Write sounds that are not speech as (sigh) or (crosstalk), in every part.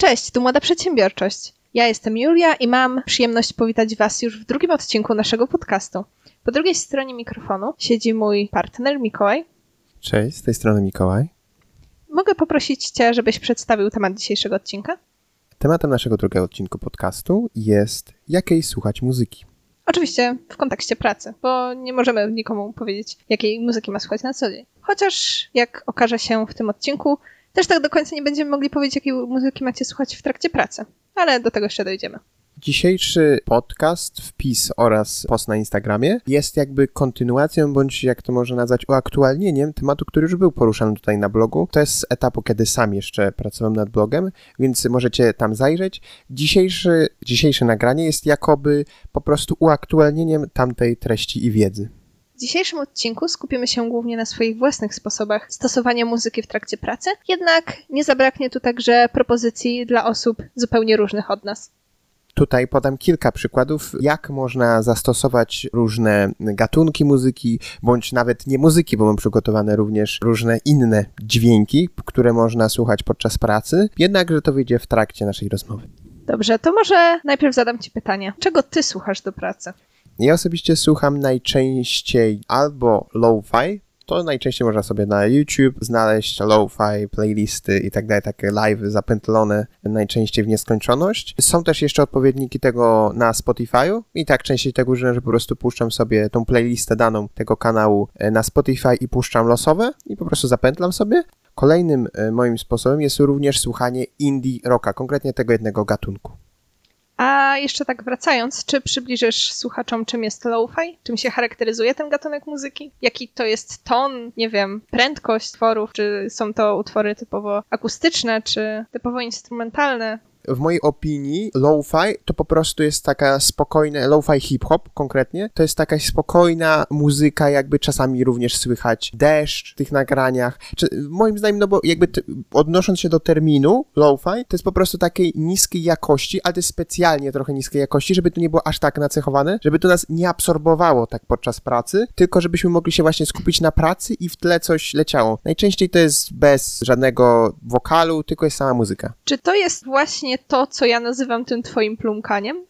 Cześć, tu Młoda Przedsiębiorczość. Ja jestem Julia i mam przyjemność powitać Was już w drugim odcinku naszego podcastu. Po drugiej stronie mikrofonu siedzi mój partner Mikołaj. Cześć, z tej strony Mikołaj. Mogę poprosić Cię, żebyś przedstawił temat dzisiejszego odcinka? Tematem naszego drugiego odcinku podcastu jest jakiej słuchać muzyki. Oczywiście w kontekście pracy, bo nie możemy nikomu powiedzieć, jakiej muzyki ma słuchać na co dzień. Chociaż, jak okaże się w tym odcinku, też tak do końca nie będziemy mogli powiedzieć, jakiej muzyki macie słuchać w trakcie pracy. Ale do tego jeszcze dojdziemy. Dzisiejszy podcast, wpis oraz post na Instagramie jest jakby kontynuacją, bądź jak to można nazwać, uaktualnieniem tematu, który już był poruszany tutaj na blogu. To jest z etapu, kiedy sam jeszcze pracowałem nad blogem, więc możecie tam zajrzeć. Dzisiejszy, dzisiejsze nagranie jest jakoby po prostu uaktualnieniem tamtej treści i wiedzy. W dzisiejszym odcinku skupimy się głównie na swoich własnych sposobach stosowania muzyki w trakcie pracy, jednak nie zabraknie tu także propozycji dla osób zupełnie różnych od nas. Tutaj podam kilka przykładów, jak można zastosować różne gatunki muzyki, bądź nawet nie muzyki, bo mam przygotowane również różne inne dźwięki, które można słuchać podczas pracy, jednakże to wyjdzie w trakcie naszej rozmowy. Dobrze, to może najpierw zadam Ci pytanie. Czego Ty słuchasz do pracy? Ja osobiście słucham najczęściej albo lo-fi, to najczęściej można sobie na YouTube znaleźć lo-fi, playlisty i tak dalej, takie live zapętlone najczęściej w nieskończoność. Są też jeszcze odpowiedniki tego na Spotify'u i tak częściej tego używam, że po prostu puszczam sobie tą playlistę daną tego kanału e, na Spotify i puszczam losowe i po prostu zapętlam sobie. Kolejnym e, moim sposobem jest również słuchanie indie rocka, konkretnie tego jednego gatunku. A jeszcze tak wracając, czy przybliżysz słuchaczom, czym jest lo-fi? Czym się charakteryzuje ten gatunek muzyki? Jaki to jest ton, nie wiem, prędkość tworów? Czy są to utwory typowo akustyczne, czy typowo instrumentalne? W mojej opinii lo-fi to po prostu jest taka spokojna, lo-fi hip-hop konkretnie, to jest taka spokojna muzyka, jakby czasami również słychać deszcz w tych nagraniach. Czy, moim zdaniem, no bo jakby odnosząc się do terminu lo-fi, to jest po prostu takiej niskiej jakości, ale to jest specjalnie trochę niskiej jakości, żeby to nie było aż tak nacechowane, żeby to nas nie absorbowało tak podczas pracy, tylko żebyśmy mogli się właśnie skupić na pracy i w tle coś leciało. Najczęściej to jest bez żadnego wokalu, tylko jest sama muzyka. Czy to jest właśnie to, co ja nazywam tym twoim plumkaniem?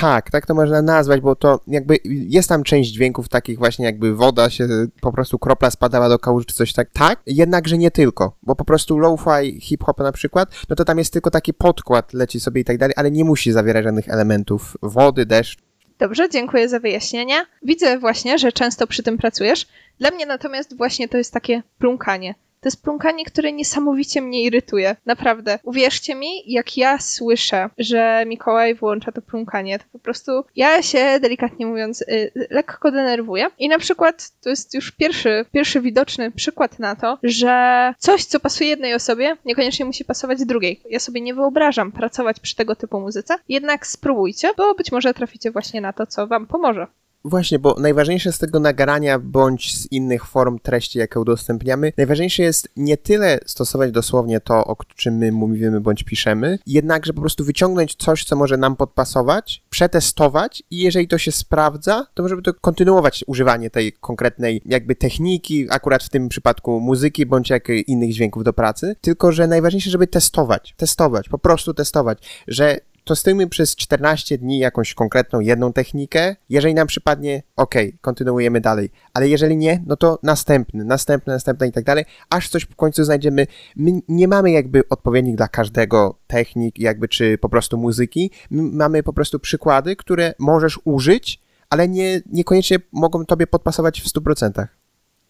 Tak, tak to można nazwać, bo to jakby jest tam część dźwięków takich właśnie jakby woda się, po prostu kropla spadała do kałuży czy coś tak. Tak, jednakże nie tylko, bo po prostu lo-fi hip-hop na przykład, no to tam jest tylko taki podkład, leci sobie i tak dalej, ale nie musi zawierać żadnych elementów wody, deszcz. Dobrze, dziękuję za wyjaśnienia. Widzę właśnie, że często przy tym pracujesz. Dla mnie natomiast właśnie to jest takie plumkanie. To jest plumkanie, które niesamowicie mnie irytuje. Naprawdę. Uwierzcie mi, jak ja słyszę, że Mikołaj włącza to plumkanie, to po prostu ja się, delikatnie mówiąc, y, lekko denerwuję. I na przykład to jest już pierwszy, pierwszy widoczny przykład na to, że coś, co pasuje jednej osobie, niekoniecznie musi pasować drugiej. Ja sobie nie wyobrażam pracować przy tego typu muzyce, jednak spróbujcie, bo być może traficie właśnie na to, co wam pomoże. Właśnie, bo najważniejsze z tego nagrania bądź z innych form treści, jakie udostępniamy, najważniejsze jest nie tyle stosować dosłownie to, o czym my mówimy bądź piszemy, jednakże po prostu wyciągnąć coś, co może nam podpasować, przetestować i jeżeli to się sprawdza, to możemy to kontynuować używanie tej konkretnej jakby techniki, akurat w tym przypadku muzyki bądź jak innych dźwięków do pracy, tylko że najważniejsze, żeby testować, testować, po prostu testować, że testujmy przez 14 dni jakąś konkretną jedną technikę. Jeżeli nam przypadnie, ok, kontynuujemy dalej. Ale jeżeli nie, no to następny, następny, następny i tak dalej, aż coś w końcu znajdziemy. My nie mamy jakby odpowiednich dla każdego technik, jakby czy po prostu muzyki. My mamy po prostu przykłady, które możesz użyć, ale nie, niekoniecznie mogą tobie podpasować w 100%.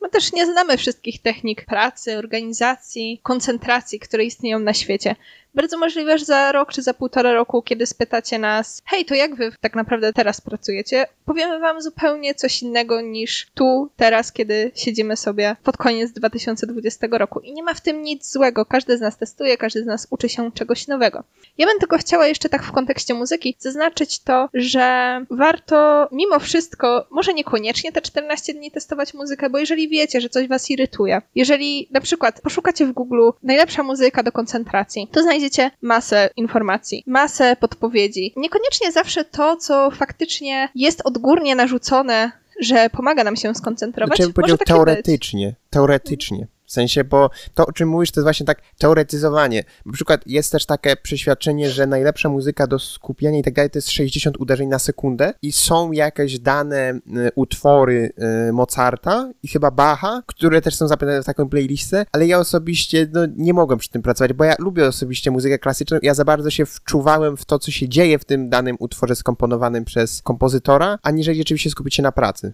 My też nie znamy wszystkich technik pracy, organizacji, koncentracji, które istnieją na świecie. Bardzo możliwe, że za rok czy za półtora roku, kiedy spytacie nas, hej, to jak wy tak naprawdę teraz pracujecie, powiemy wam zupełnie coś innego niż tu, teraz, kiedy siedzimy sobie pod koniec 2020 roku. I nie ma w tym nic złego. Każdy z nas testuje, każdy z nas uczy się czegoś nowego. Ja bym tylko chciała jeszcze tak w kontekście muzyki zaznaczyć to, że warto mimo wszystko, może niekoniecznie te 14 dni testować muzykę, bo jeżeli wiecie, że coś was irytuje, jeżeli na przykład poszukacie w Google najlepsza muzyka do koncentracji, to znajdziecie znajdziecie masę informacji, masę podpowiedzi. Niekoniecznie zawsze to, co faktycznie jest odgórnie narzucone że pomaga nam się skoncentrować. Znaczy, ja bym powiedział teoretycznie, być. teoretycznie. W sensie, bo to, o czym mówisz, to jest właśnie tak teoretyzowanie. Na przykład jest też takie przeświadczenie, że najlepsza muzyka do skupiania i tak dalej to jest 60 uderzeń na sekundę i są jakieś dane y, utwory y, Mozarta i chyba Bacha, które też są zapisane w taką playlistę, ale ja osobiście no, nie mogłem przy tym pracować, bo ja lubię osobiście muzykę klasyczną. Ja za bardzo się wczuwałem w to, co się dzieje w tym danym utworze skomponowanym przez kompozytora, aniżeli rzeczywiście skupić się na pracy.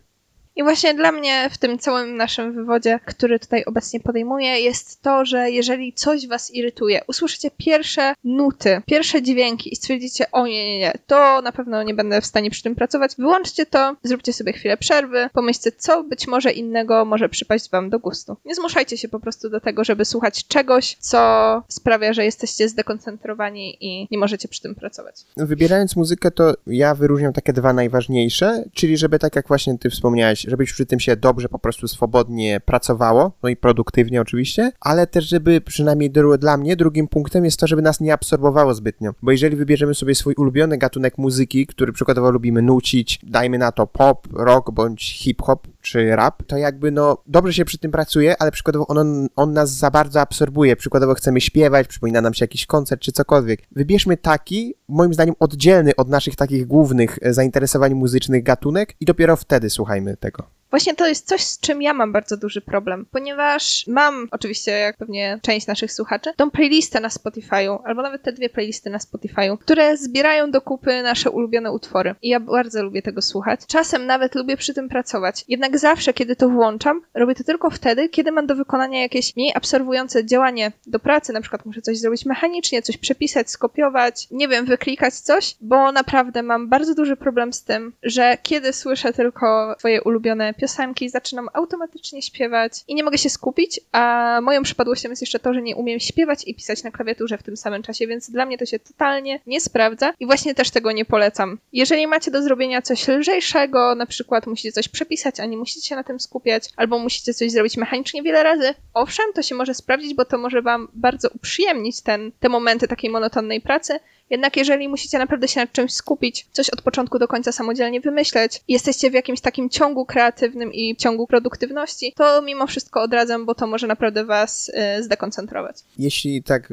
I właśnie dla mnie w tym całym naszym wywodzie, który tutaj obecnie podejmuję, jest to, że jeżeli coś was irytuje, usłyszycie pierwsze nuty, pierwsze dźwięki i stwierdzicie, o nie, nie, nie, to na pewno nie będę w stanie przy tym pracować, wyłączcie to, zróbcie sobie chwilę przerwy, pomyślcie, co być może innego może przypaść wam do gustu. Nie zmuszajcie się po prostu do tego, żeby słuchać czegoś, co sprawia, że jesteście zdekoncentrowani i nie możecie przy tym pracować. Wybierając muzykę, to ja wyróżniam takie dwa najważniejsze, czyli żeby tak jak właśnie ty wspomniałeś, żebyś przy tym się dobrze, po prostu swobodnie pracowało, no i produktywnie oczywiście, ale też, żeby przynajmniej dla mnie drugim punktem jest to, żeby nas nie absorbowało zbytnio. Bo jeżeli wybierzemy sobie swój ulubiony gatunek muzyki, który przykładowo lubimy nucić, dajmy na to pop, rock bądź hip-hop czy rap, to jakby no dobrze się przy tym pracuje, ale przykładowo on, on nas za bardzo absorbuje. Przykładowo chcemy śpiewać, przypomina nam się jakiś koncert czy cokolwiek. Wybierzmy taki, moim zdaniem oddzielny od naszych takich głównych e, zainteresowań muzycznych gatunek i dopiero wtedy słuchajmy tego. Właśnie to jest coś, z czym ja mam bardzo duży problem, ponieważ mam, oczywiście, jak pewnie część naszych słuchaczy, tą playlistę na Spotify'u, albo nawet te dwie playlisty na Spotify'u, które zbierają do kupy nasze ulubione utwory. I ja bardzo lubię tego słuchać. Czasem nawet lubię przy tym pracować. Jednak zawsze, kiedy to włączam, robię to tylko wtedy, kiedy mam do wykonania jakieś mniej absorbujące działanie do pracy, na przykład muszę coś zrobić mechanicznie, coś przepisać, skopiować, nie wiem, wyklikać coś, bo naprawdę mam bardzo duży problem z tym, że kiedy słyszę tylko swoje ulubione piosenki, zaczynam automatycznie śpiewać i nie mogę się skupić, a moją przypadłością jest jeszcze to, że nie umiem śpiewać i pisać na klawiaturze w tym samym czasie, więc dla mnie to się totalnie nie sprawdza i właśnie też tego nie polecam. Jeżeli macie do zrobienia coś lżejszego, na przykład musicie coś przepisać, a nie musicie się na tym skupiać, albo musicie coś zrobić mechanicznie wiele razy, owszem, to się może sprawdzić, bo to może wam bardzo uprzyjemnić ten, te momenty takiej monotonnej pracy, jednak jeżeli musicie naprawdę się nad czymś skupić, coś od początku do końca samodzielnie wymyśleć, jesteście w jakimś takim ciągu kreatywnym i ciągu produktywności, to mimo wszystko odradzam, bo to może naprawdę was y, zdekoncentrować. Jeśli tak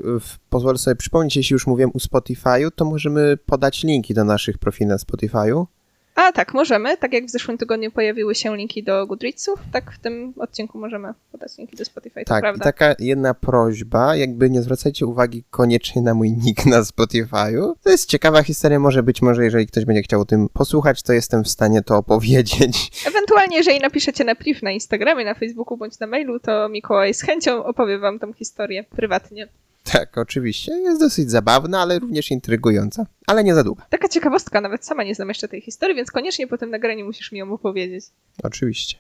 pozwolę sobie przypomnieć, jeśli już mówiłem u Spotify'u, to możemy podać linki do naszych profili na Spotify'u. A tak, możemy. Tak jak w zeszłym tygodniu pojawiły się linki do Goodreadsów, tak w tym odcinku możemy podać linki do Spotify. Tak, prawda. i taka jedna prośba, jakby nie zwracajcie uwagi koniecznie na mój nick na Spotify'u. To jest ciekawa historia, może być może jeżeli ktoś będzie chciał o tym posłuchać, to jestem w stanie to opowiedzieć. (laughs) Ewentualnie, jeżeli napiszecie na priv na Instagramie, na Facebooku bądź na mailu, to Mikołaj z chęcią opowie wam tą historię prywatnie. Tak, oczywiście. Jest dosyć zabawna, ale również intrygująca. Ale nie za długa. Taka ciekawostka, nawet sama nie znam jeszcze tej historii, więc koniecznie po tym nagraniu musisz mi ją opowiedzieć. Oczywiście.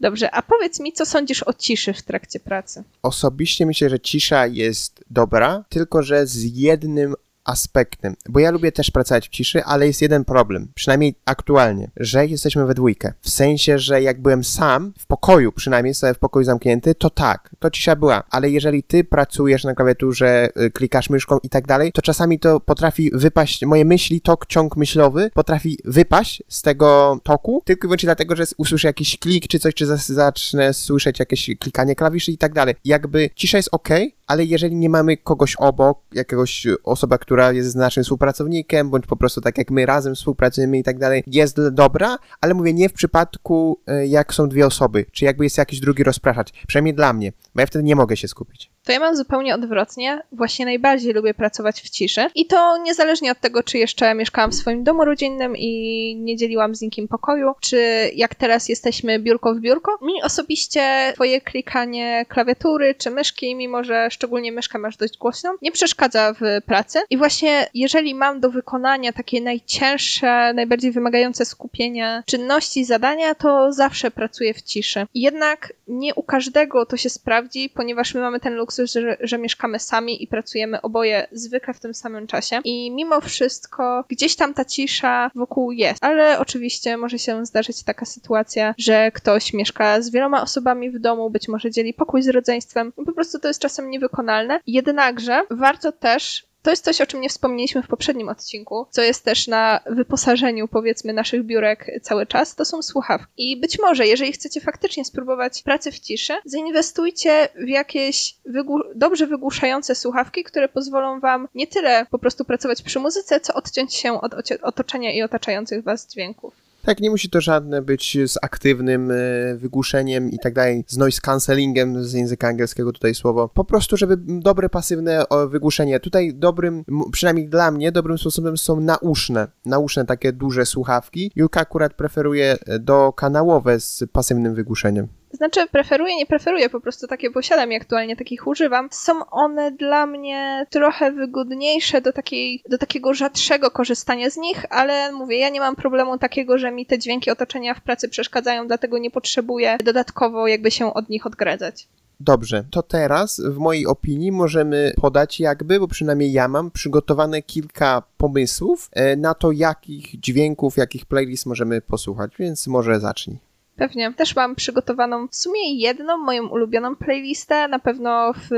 Dobrze, a powiedz mi, co sądzisz o ciszy w trakcie pracy? Osobiście myślę, że cisza jest dobra, tylko że z jednym aspektem, bo ja lubię też pracować w ciszy, ale jest jeden problem, przynajmniej aktualnie, że jesteśmy we dwójkę. W sensie, że jak byłem sam, w pokoju przynajmniej, sobie w pokoju zamknięty, to tak, to cisza była, ale jeżeli ty pracujesz na klawiaturze, y, klikasz myszką i tak dalej, to czasami to potrafi wypaść, moje myśli, tok, ciąg myślowy potrafi wypaść z tego toku, tylko i wyłącznie dlatego, że usłyszę jakiś klik czy coś, czy zacznę słyszeć jakieś klikanie klawiszy i tak dalej. Jakby cisza jest ok, ale jeżeli nie mamy kogoś obok, jakiegoś osoba, która jest naszym współpracownikiem, bądź po prostu tak jak my razem współpracujemy i tak dalej, jest dobra, ale mówię nie w przypadku, e, jak są dwie osoby, czy jakby jest jakiś drugi rozpraszacz, przynajmniej dla mnie, bo ja wtedy nie mogę się skupić. To ja mam zupełnie odwrotnie. Właśnie najbardziej lubię pracować w ciszy. I to niezależnie od tego, czy jeszcze mieszkałam w swoim domu rodzinnym i nie dzieliłam z nikim pokoju, czy jak teraz jesteśmy biurko w biurko. Mi osobiście twoje klikanie klawiatury czy myszki, mimo że szczególnie myszka masz dość głośną, nie przeszkadza w pracy. I właśnie jeżeli mam do wykonania takie najcięższe, najbardziej wymagające skupienia czynności, zadania, to zawsze pracuję w ciszy. Jednak nie u każdego to się sprawdzi, ponieważ my mamy ten luksus, że, że mieszkamy sami i pracujemy oboje zwykle w tym samym czasie. I mimo wszystko gdzieś tam ta cisza wokół jest. Ale oczywiście może się zdarzyć taka sytuacja, że ktoś mieszka z wieloma osobami w domu, być może dzieli pokój z rodzeństwem. Po prostu to jest czasem niewykonalne. Jednakże warto też To jest coś, o czym nie wspomnieliśmy w poprzednim odcinku, co jest też na wyposażeniu, powiedzmy, naszych biurek cały czas, to są słuchawki. I być może, jeżeli chcecie faktycznie spróbować pracy w ciszy, zainwestujcie w jakieś wygłu dobrze wygłuszające słuchawki, które pozwolą wam nie tyle po prostu pracować przy muzyce, co odciąć się od otoczenia i otaczających was dźwięków. Tak, nie musi to żadne być z aktywnym e, wygłuszeniem i tak dalej, z noise cancellingiem z języka angielskiego tutaj słowo. Po prostu, żeby dobre pasywne wygłuszenie. Tutaj dobrym, przynajmniej dla mnie, dobrym sposobem są nauszne. Nauszne takie duże słuchawki. Julka akurat preferuje e, do kanałowe z pasywnym wygłuszeniem. Znaczy, preferuję, nie preferuję, po prostu takie posiadam i aktualnie takich używam. Są one dla mnie trochę wygodniejsze do, takiej, do takiego rzadszego korzystania z nich, ale mówię, ja nie mam problemu takiego, że mi te dźwięki otoczenia w pracy przeszkadzają, dlatego nie potrzebuję dodatkowo jakby się od nich odgradzać. Dobrze, to teraz w mojej opinii możemy podać jakby, bo przynajmniej ja mam przygotowane kilka pomysłów e, na to, jakich dźwięków, jakich playlist możemy posłuchać, więc może zacznij. Pewnie. Też mam przygotowaną w sumie jedną moją ulubioną playlistę. Na pewno w,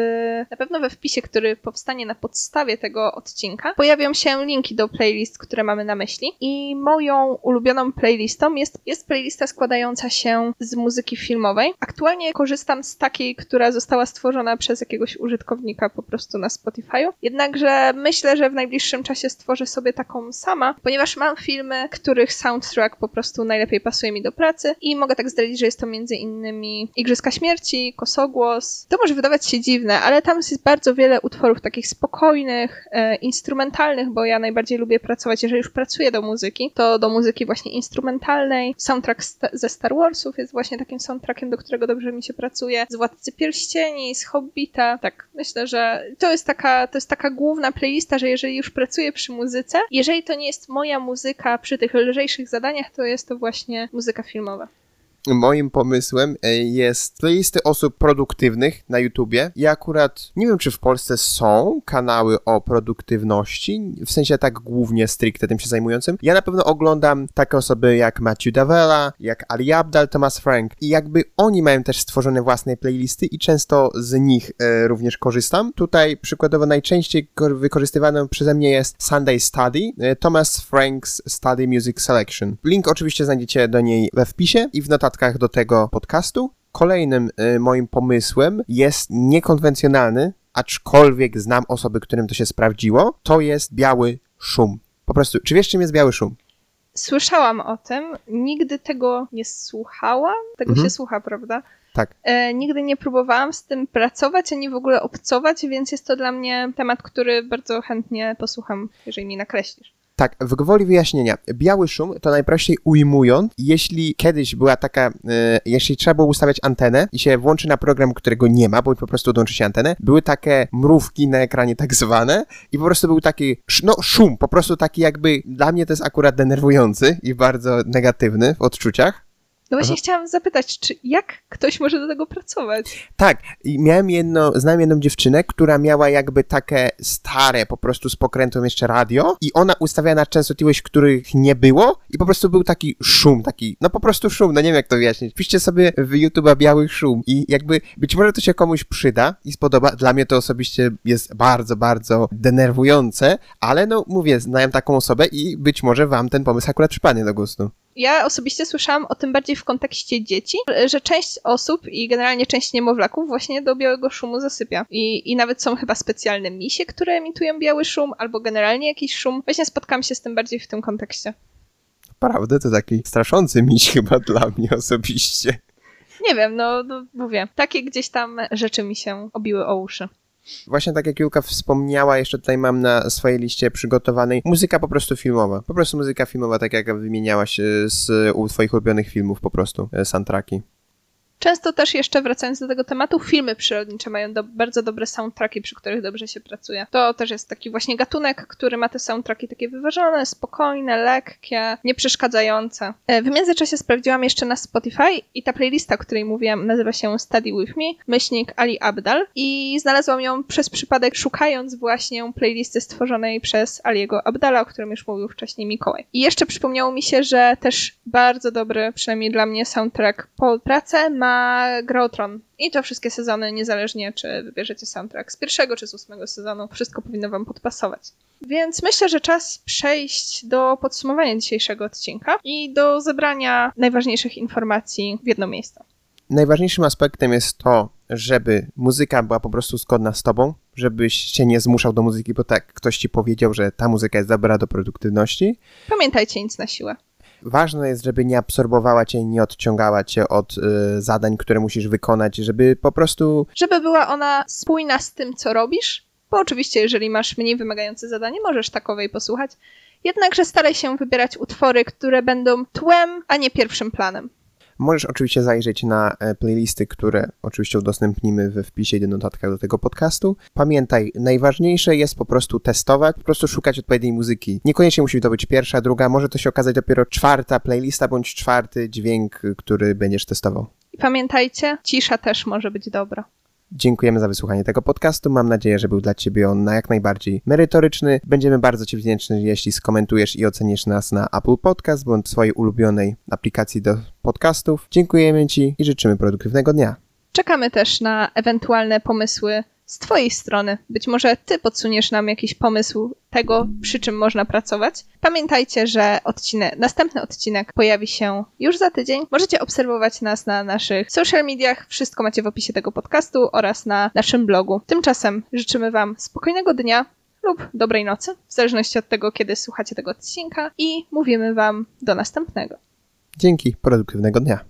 na pewno we wpisie, który powstanie na podstawie tego odcinka, pojawią się linki do playlist, które mamy na myśli. I moją ulubioną playlistą jest, jest playlista składająca się z muzyki filmowej. Aktualnie korzystam z takiej, która została stworzona przez jakiegoś użytkownika po prostu na Spotify'u. Jednakże myślę, że w najbliższym czasie stworzę sobie taką sama, ponieważ mam filmy, których soundtrack po prostu najlepiej pasuje mi do pracy i mogę mogę tak zdradzić, że jest to między innymi Igrzyska Śmierci, Kosogłos. To może wydawać się dziwne, ale tam jest bardzo wiele utworów takich spokojnych, e, instrumentalnych, bo ja najbardziej lubię pracować, jeżeli już pracuję do muzyki, to do muzyki właśnie instrumentalnej. Soundtrack ze Star Warsów jest właśnie takim soundtrackiem, do którego dobrze mi się pracuje. Z Władcy Pierścieni, z Hobbita. Tak, myślę, że to jest taka, to jest taka główna playlista, że jeżeli już pracuję przy muzyce, jeżeli to nie jest moja muzyka przy tych lżejszych zadaniach, to jest to właśnie muzyka filmowa moim pomysłem e, jest playlisty osób produktywnych na YouTubie. Ja akurat nie wiem, czy w Polsce są kanały o produktywności, w sensie tak głównie stricte tym się zajmującym. Ja na pewno oglądam takie osoby jak Matthew Davella, jak Ali Abdal, Thomas Frank i jakby oni mają też stworzone własne playlisty i często z nich e, również korzystam. Tutaj przykładowo najczęściej wykorzystywaną przeze mnie jest Sunday Study, e, Thomas Frank's Study Music Selection. Link oczywiście znajdziecie do niej we wpisie i w notatkach notatkach do tego podcastu. Kolejnym y, moim pomysłem jest niekonwencjonalny, aczkolwiek znam osoby, którym to się sprawdziło, to jest biały szum. Po prostu, czy wiesz, czym jest biały szum? Słyszałam o tym, nigdy tego nie słuchałam. Tego mhm. się słucha, prawda? Tak. E, nigdy nie próbowałam z tym pracować, ani w ogóle obcować, więc jest to dla mnie temat, który bardzo chętnie posłucham, jeżeli mi nakreślisz. Tak, w gwoli wyjaśnienia. Biały szum to najprościej ujmując, jeśli kiedyś była taka, e, jeśli trzeba było ustawiać antenę i się włączy na program, którego nie ma, bo po prostu odłączy się antenę, były takie mrówki na ekranie tak zwane i po prostu był taki, no szum, po prostu taki jakby, dla mnie to jest akurat denerwujący i bardzo negatywny w odczuciach, no właśnie Aha. chciałam zapytać, czy jak ktoś może do tego pracować? Tak, i miałem jedno, znałem jedną dziewczynę, która miała jakby takie stare, po prostu z pokrętą jeszcze radio i ona ustawiała na częstotliwość, których nie było i po prostu był taki szum, taki, no po prostu szum, no nie wiem jak to wyjaśnić. Piszcie sobie w YouTube'a biały szum i jakby być może to się komuś przyda i spodoba. Dla mnie to osobiście jest bardzo, bardzo denerwujące, ale no mówię, znałem taką osobę i być może wam ten pomysł akurat przypadnie do gustu ja osobiście słyszałam o tym bardziej w kontekście dzieci, że część osób i generalnie część niemowlaków właśnie do białego szumu zasypia. I, i nawet są chyba specjalne misie, które emitują biały szum, albo generalnie jakiś szum. Właśnie spotkałam się z tym bardziej w tym kontekście. Naprawdę to taki straszący miś (laughs) chyba dla mnie osobiście. Nie wiem, no, no mówię, takie gdzieś tam rzeczy mi się obiły o uszy. Właśnie tak jak Julka wspomniała, jeszcze tutaj mam na swojej liście przygotowanej muzyka po prostu filmowa. Po prostu muzyka filmowa, tak jak wymieniałaś e, z u twoich ulubionych filmów po prostu, e, soundtracki. Często też jeszcze wracając do tego tematu, filmy przyrodnicze mają do, bardzo dobre soundtracki, przy których dobrze się pracuje. To też jest taki właśnie gatunek, który ma te soundtracki takie wyważone, spokojne, lekkie, nieprzeszkadzające. E, w międzyczasie sprawdziłam jeszcze na Spotify i ta playlista, o której mówiłam, nazywa się Study With Me, myślnik Ali Abdal i znalazłam ją przez przypadek szukając właśnie playlisty stworzonej przez Aliego Abdala, o którym już mówił wcześniej Mikołaj. I jeszcze przypomniało mi się, że też bardzo dobry, przynajmniej dla mnie, soundtrack po pracę ma ma Gra o Tron. I to wszystkie sezony, niezależnie czy wybierzecie soundtrack z pierwszego czy z ósmego sezonu, wszystko powinno wam podpasować. Więc myślę, że czas przejść do podsumowania dzisiejszego odcinka i do zebrania najważniejszych informacji w jedno miejsce. Najważniejszym aspektem jest to, żeby muzyka była po prostu zgodna z tobą, żebyś się nie zmuszał do muzyki, bo tak ktoś ci powiedział, że ta muzyka jest dobra do produktywności. Pamiętajcie nic na siłę. Ważne jest, żeby nie absorbowała cię, nie odciągała cię od y, zadań, które musisz wykonać, żeby po prostu. Żeby była ona spójna z tym, co robisz, bo oczywiście, jeżeli masz mniej wymagające zadanie, możesz takowej posłuchać. Jednakże staraj się wybierać utwory, które będą tłem, a nie pierwszym planem. Możesz oczywiście zajrzeć na e, playlisty, które oczywiście udostępnimy we wpisie i notatkach do tego podcastu. Pamiętaj, najważniejsze jest po prostu testować, po prostu szukać odpowiedniej muzyki. Niekoniecznie musi to być pierwsza, druga, może to się okazać dopiero czwarta playlista bądź czwarty dźwięk, który będziesz testował. Pamiętajcie, cisza też może być dobra. Dziękujemy za wysłuchanie tego podcastu. Mam nadzieję, że był dla Ciebie on na jak najbardziej merytoryczny. Będziemy bardzo Ci wdzięczni, jeśli skomentujesz i ocenisz nas na Apple Podcast bądź swojej ulubionej aplikacji do podcastów. Dziękujemy Ci i życzymy produktywnego dnia. Czekamy też na ewentualne pomysły z Twojej strony. Być może Ty podsuniesz nam jakiś pomysł tego, przy czym można pracować. Pamiętajcie, że odcinek, następny odcinek pojawi się już za tydzień. Możecie obserwować nas na naszych social mediach. Wszystko macie w opisie tego podcastu oraz na naszym blogu. Tymczasem życzymy Wam spokojnego dnia lub dobrej nocy, w zależności od tego, kiedy słuchacie tego odcinka i mówimy Wam do następnego. Dzięki, produktywnego dnia.